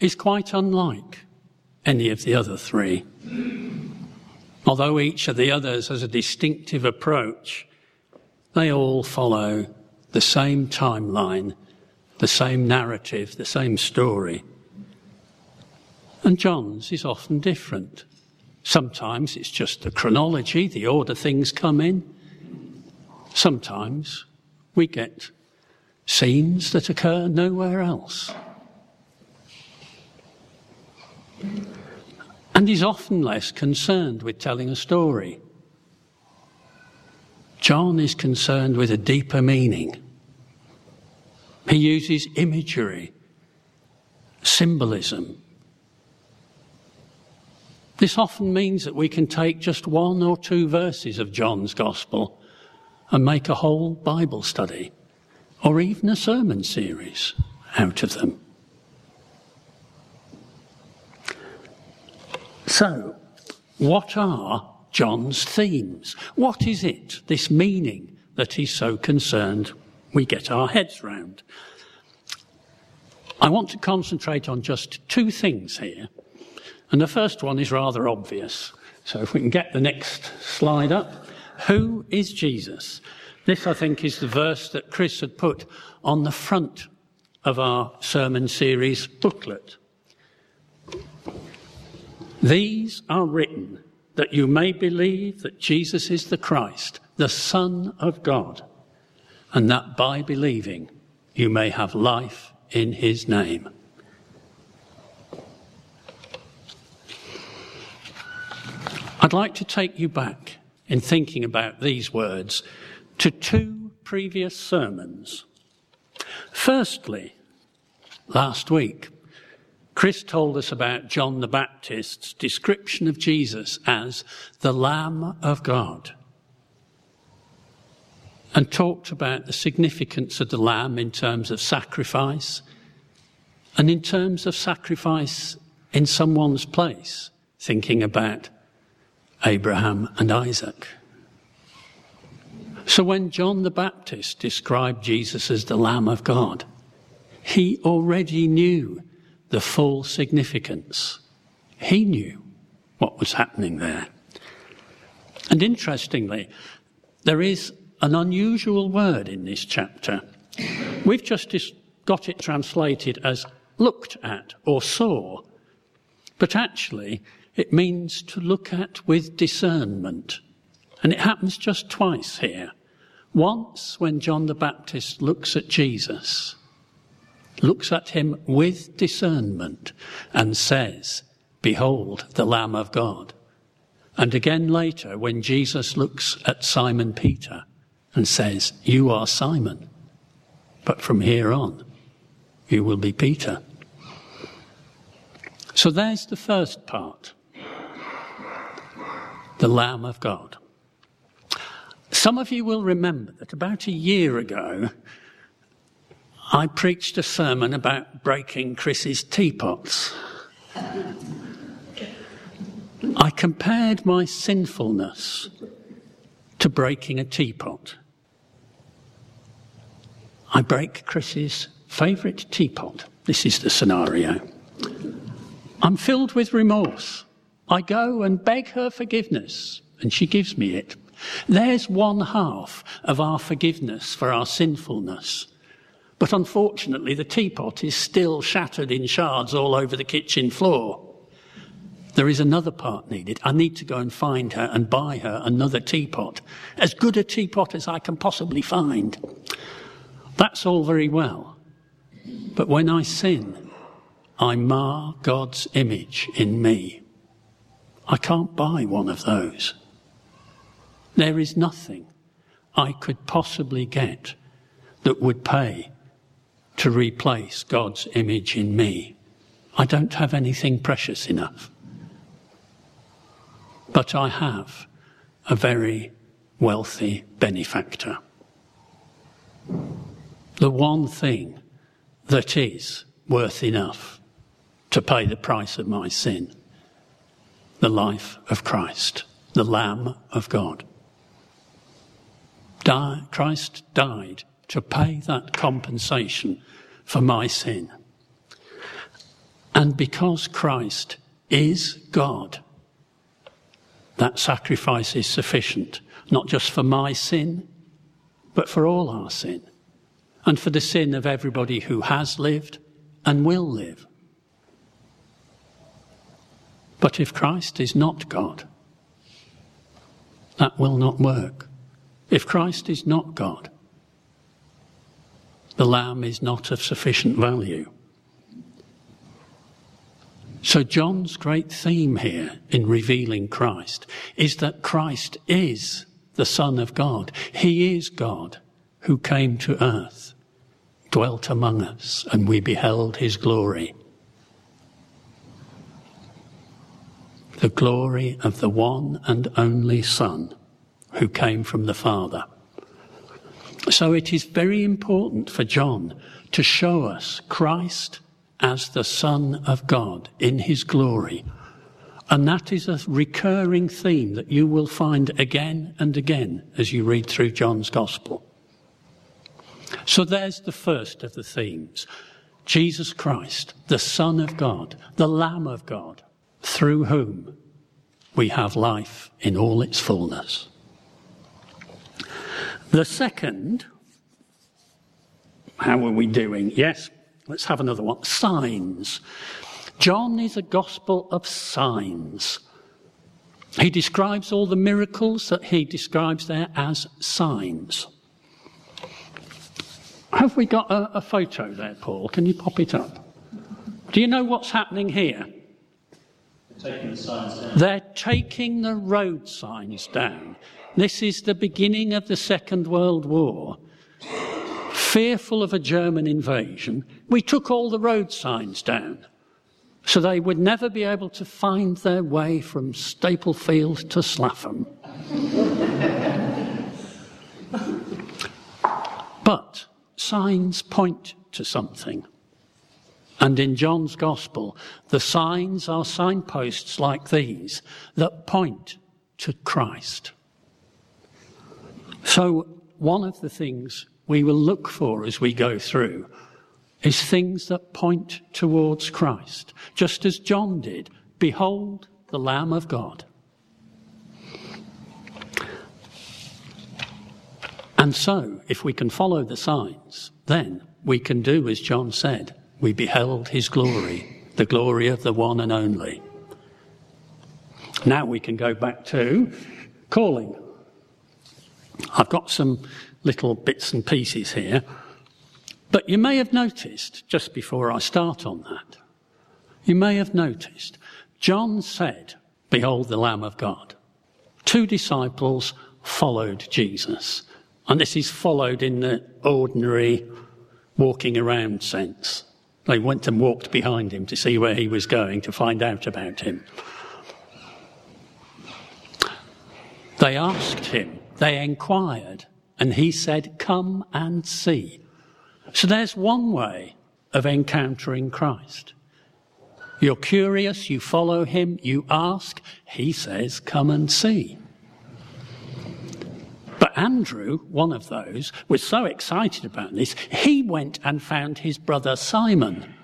is quite unlike any of the other three. Although each of the others has a distinctive approach, they all follow the same timeline, the same narrative, the same story. And John's is often different. Sometimes it's just the chronology, the order things come in. Sometimes we get scenes that occur nowhere else. And he's often less concerned with telling a story. John is concerned with a deeper meaning. He uses imagery, symbolism. This often means that we can take just one or two verses of John's Gospel and make a whole Bible study or even a sermon series out of them. So, what are John's themes? What is it, this meaning that he's so concerned we get our heads round? I want to concentrate on just two things here. And the first one is rather obvious. So if we can get the next slide up. Who is Jesus? This, I think, is the verse that Chris had put on the front of our sermon series booklet. These are written that you may believe that Jesus is the Christ, the Son of God, and that by believing you may have life in his name. I'd like to take you back in thinking about these words to two previous sermons. Firstly, last week, Chris told us about John the Baptist's description of Jesus as the Lamb of God and talked about the significance of the Lamb in terms of sacrifice and in terms of sacrifice in someone's place, thinking about Abraham and Isaac. So when John the Baptist described Jesus as the Lamb of God, he already knew the full significance. He knew what was happening there. And interestingly, there is an unusual word in this chapter. We've just got it translated as looked at or saw, but actually it means to look at with discernment. And it happens just twice here. Once when John the Baptist looks at Jesus, looks at him with discernment and says, Behold the Lamb of God. And again later when Jesus looks at Simon Peter and says, You are Simon, but from here on, you will be Peter. So there's the first part the Lamb of God. Some of you will remember that about a year ago, I preached a sermon about breaking Chris's teapots. I compared my sinfulness to breaking a teapot. I break Chris's favourite teapot. This is the scenario. I'm filled with remorse. I go and beg her forgiveness, and she gives me it. There's one half of our forgiveness for our sinfulness. But unfortunately, the teapot is still shattered in shards all over the kitchen floor. There is another part needed. I need to go and find her and buy her another teapot, as good a teapot as I can possibly find. That's all very well. But when I sin, I mar God's image in me. I can't buy one of those. There is nothing I could possibly get that would pay to replace God's image in me. I don't have anything precious enough. But I have a very wealthy benefactor. The one thing that is worth enough to pay the price of my sin. The life of Christ, the Lamb of God. Christ died to pay that compensation for my sin. And because Christ is God, that sacrifice is sufficient, not just for my sin, but for all our sin, and for the sin of everybody who has lived and will live. But if Christ is not God, that will not work. If Christ is not God, the Lamb is not of sufficient value. So, John's great theme here in revealing Christ is that Christ is the Son of God. He is God who came to earth, dwelt among us, and we beheld his glory. The glory of the one and only Son who came from the Father. So it is very important for John to show us Christ as the Son of God in his glory. And that is a recurring theme that you will find again and again as you read through John's Gospel. So there's the first of the themes Jesus Christ, the Son of God, the Lamb of God, through whom we have life in all its fullness. The second, how are we doing? Yes, let's have another one. Signs. John is a gospel of signs. He describes all the miracles that he describes there as signs. Have we got a, a, photo there, Paul? Can you pop it up? Do you know what's happening here? They're taking the signs down. They're taking the road signs down. This is the beginning of the Second World War. Fearful of a German invasion, we took all the road signs down so they would never be able to find their way from Staplefield to Slaugham. but signs point to something. And in John's Gospel, the signs are signposts like these that point to Christ. So, one of the things we will look for as we go through is things that point towards Christ, just as John did. Behold the Lamb of God. And so, if we can follow the signs, then we can do as John said. We beheld his glory, the glory of the one and only. Now we can go back to calling. I've got some little bits and pieces here, but you may have noticed, just before I start on that, you may have noticed, John said, Behold the Lamb of God. Two disciples followed Jesus. And this is followed in the ordinary walking around sense. They went and walked behind him to see where he was going to find out about him. They asked him, they inquired, and he said, Come and see. So there's one way of encountering Christ. You're curious, you follow him, you ask, he says, Come and see. But Andrew, one of those, was so excited about this, he went and found his brother Simon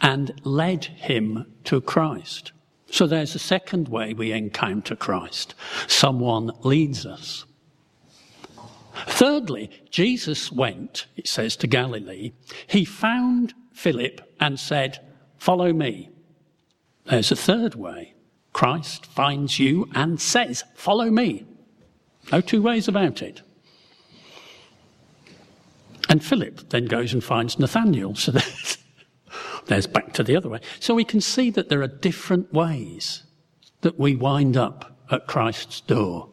and led him to Christ. So there's a second way we encounter Christ. Someone leads us. Thirdly, Jesus went, it says, to Galilee. He found Philip and said, Follow me. There's a third way. Christ finds you and says, Follow me. No two ways about it. And Philip then goes and finds Nathaniel. So there's, there's back to the other way. So we can see that there are different ways that we wind up at Christ's door.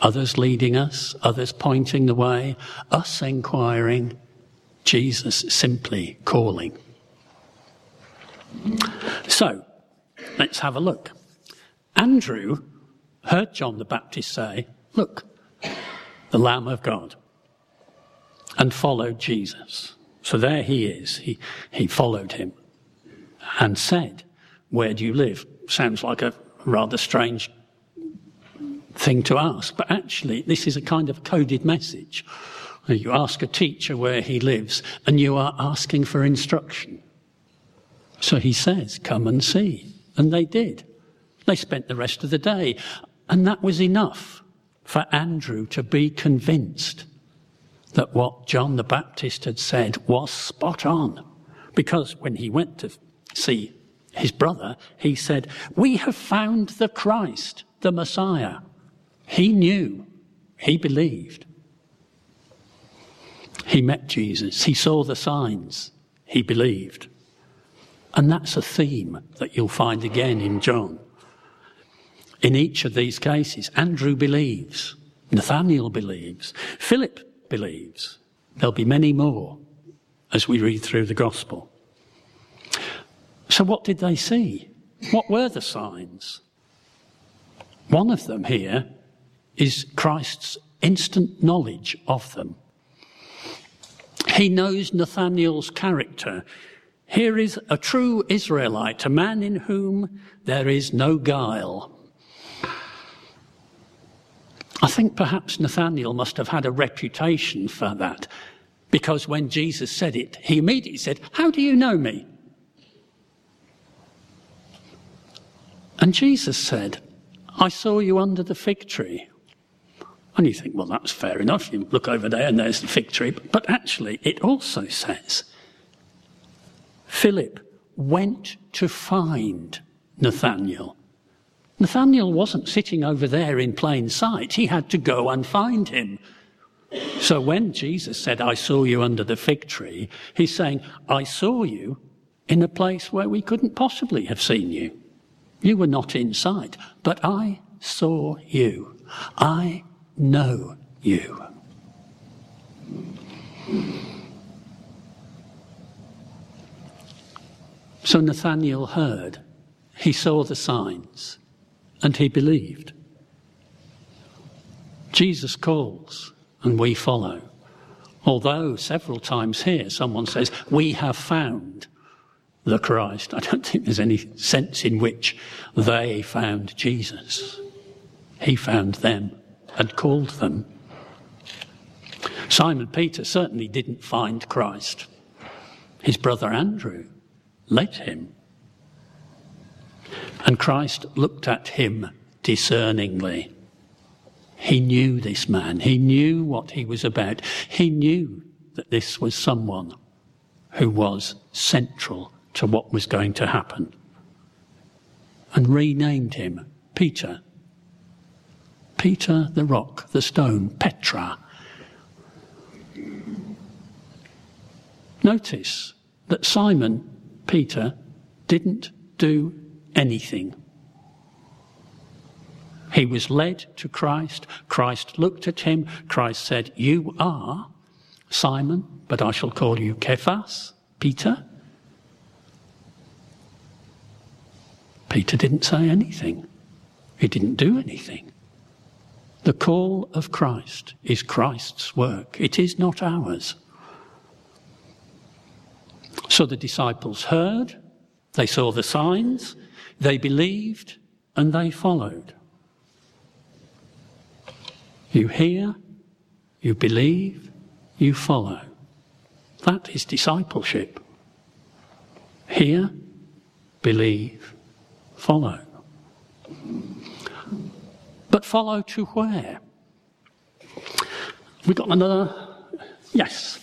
Others leading us, others pointing the way, us inquiring, Jesus simply calling. So, let's have a look. Andrew heard John the Baptist say, Look, the Lamb of God, and followed Jesus. So there he is. He, he followed him and said, Where do you live? Sounds like a rather strange thing to ask, but actually, this is a kind of coded message. You ask a teacher where he lives, and you are asking for instruction. So he says, Come and see. And they did. They spent the rest of the day. And that was enough for Andrew to be convinced that what John the Baptist had said was spot on. Because when he went to see his brother, he said, We have found the Christ, the Messiah. He knew, he believed. He met Jesus, he saw the signs, he believed. And that's a theme that you'll find again in John. In each of these cases, Andrew believes, Nathaniel believes, Philip believes. There'll be many more as we read through the gospel. So, what did they see? What were the signs? One of them here is Christ's instant knowledge of them. He knows Nathanael's character. Here is a true Israelite, a man in whom there is no guile. I think perhaps Nathanael must have had a reputation for that, because when Jesus said it, he immediately said, How do you know me? And Jesus said, I saw you under the fig tree. And you think, well, that's fair enough. You look over there and there's the fig tree. But actually, it also says, Philip went to find Nathanael. Nathanael wasn't sitting over there in plain sight. He had to go and find him. So when Jesus said, I saw you under the fig tree, he's saying, I saw you in a place where we couldn't possibly have seen you. You were not in sight, but I saw you. I know you. So Nathanael heard, he saw the signs, and he believed. Jesus calls, and we follow. Although several times here someone says, We have found the Christ. I don't think there's any sense in which they found Jesus. He found them and called them. Simon Peter certainly didn't find Christ. His brother Andrew led him. And Christ looked at him discerningly. He knew this man. He knew what he was about. He knew that this was someone who was central to what was going to happen and renamed him Peter. Peter the rock, the stone, Petra. Notice that Simon Peter didn't do anything. He was led to Christ. Christ looked at him. Christ said, You are Simon, but I shall call you Cephas, Peter. Peter didn't say anything. He didn't do anything. The call of Christ is Christ's work. It is not ours. So the disciples heard, they saw the signs, they believed, and they followed. You hear, you believe, you follow. That is discipleship. Hear, believe, follow. But follow to where? We got another. Yes.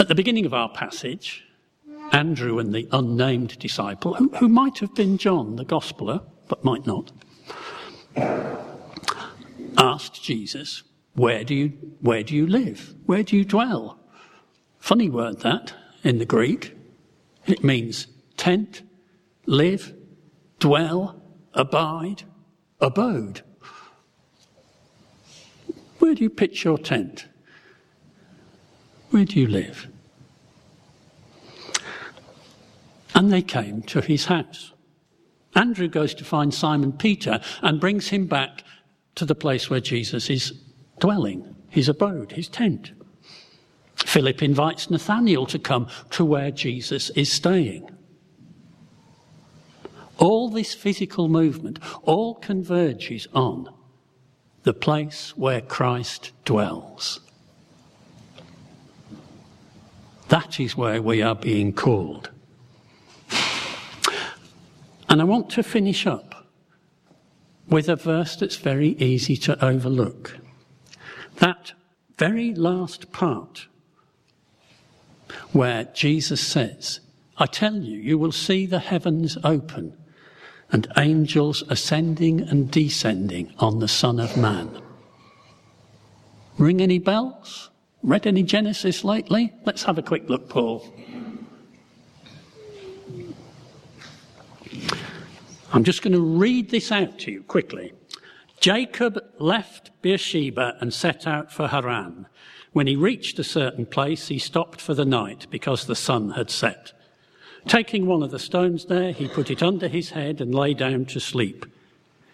At the beginning of our passage, Andrew and the unnamed disciple, who, who might have been John the Gospeller, but might not, asked Jesus, where do, you, where do you live? Where do you dwell? Funny word that in the Greek. It means tent, live, dwell, abide, abode. Where do you pitch your tent? Where do you live? And they came to his house. Andrew goes to find Simon Peter and brings him back to the place where Jesus is dwelling, his abode, his tent. Philip invites Nathanael to come to where Jesus is staying. All this physical movement all converges on the place where Christ dwells. That is where we are being called. And I want to finish up with a verse that's very easy to overlook. That very last part where Jesus says, I tell you, you will see the heavens open and angels ascending and descending on the Son of Man. Ring any bells? Read any Genesis lately? Let's have a quick look, Paul. I'm just going to read this out to you quickly. Jacob left Beersheba and set out for Haran. When he reached a certain place, he stopped for the night because the sun had set. Taking one of the stones there, he put it under his head and lay down to sleep.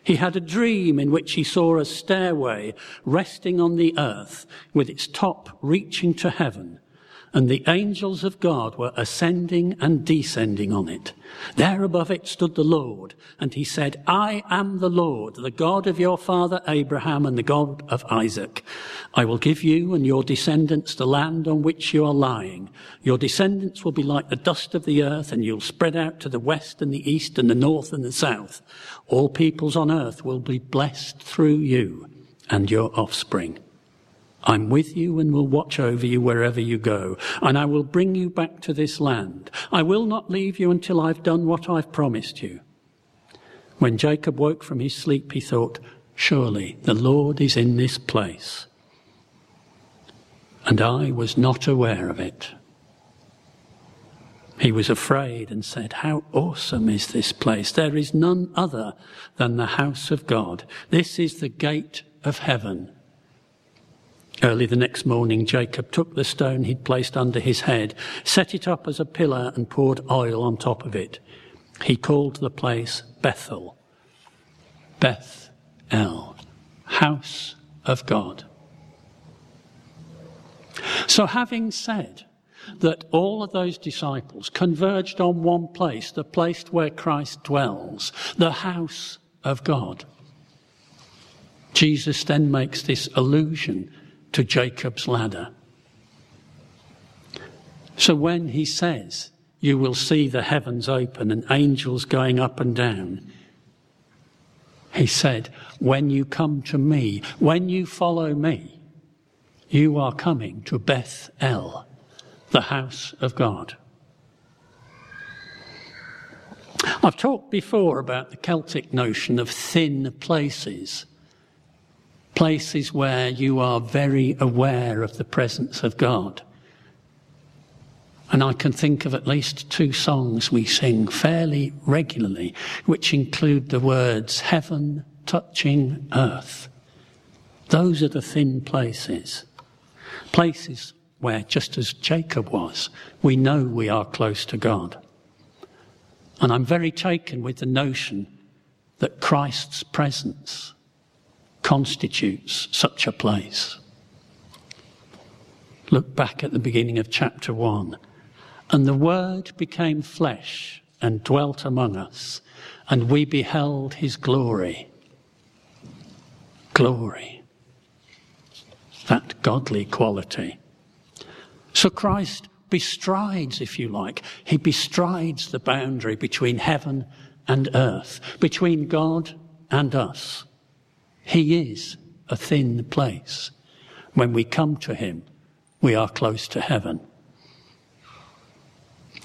He had a dream in which he saw a stairway resting on the earth with its top reaching to heaven and the angels of God were ascending and descending on it. There above it stood the Lord, and he said, I am the Lord, the God of your father Abraham and the God of Isaac. I will give you and your descendants the land on which you are lying. Your descendants will be like the dust of the earth, and you'll spread out to the west and the east and the north and the south. All peoples on earth will be blessed through you and your offspring. I'm with you and will watch over you wherever you go, and I will bring you back to this land. I will not leave you until I've done what I've promised you. When Jacob woke from his sleep, he thought, Surely the Lord is in this place. And I was not aware of it. He was afraid and said, How awesome is this place! There is none other than the house of God. This is the gate of heaven. Early the next morning, Jacob took the stone he'd placed under his head, set it up as a pillar, and poured oil on top of it. He called the place Bethel. Beth El, house of God. So, having said that all of those disciples converged on one place, the place where Christ dwells, the house of God, Jesus then makes this allusion to Jacob's ladder. So when he says, You will see the heavens open and angels going up and down, he said, When you come to me, when you follow me, you are coming to Beth El, the house of God. I've talked before about the Celtic notion of thin places places where you are very aware of the presence of God. And I can think of at least two songs we sing fairly regularly, which include the words heaven touching earth. Those are the thin places. Places where, just as Jacob was, we know we are close to God. And I'm very taken with the notion that Christ's presence constitutes such a place. Look back at the beginning of chapter 1. And the Word became flesh and dwelt among us, and we beheld his glory. Glory. That godly quality. So Christ bestrides, if you like, he bestrides the boundary between heaven and earth, between God and us. He is a thin place. When we come to Him, we are close to heaven.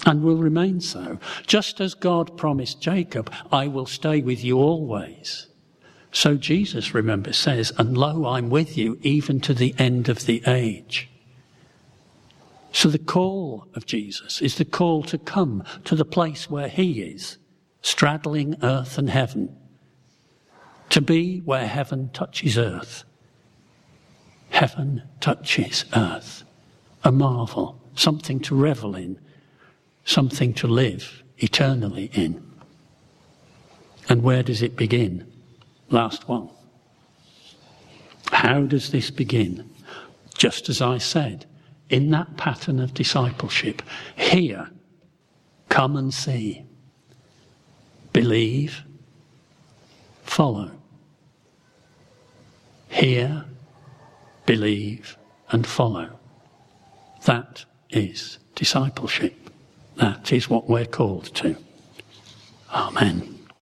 And will remain so. Just as God promised Jacob, I will stay with you always. So Jesus, remember, says, And lo, I'm with you even to the end of the age. So the call of Jesus is the call to come to the place where He is, straddling earth and heaven to be where heaven touches earth. Heaven touches earth. A marvel, something to revel in, something to live eternally in. And where does it begin? Last one. How does this begin? Just as I said, in that pattern of discipleship, here, come and see, believe, follow. Hear, believe, and follow. That is discipleship. That is what we're called to. Amen.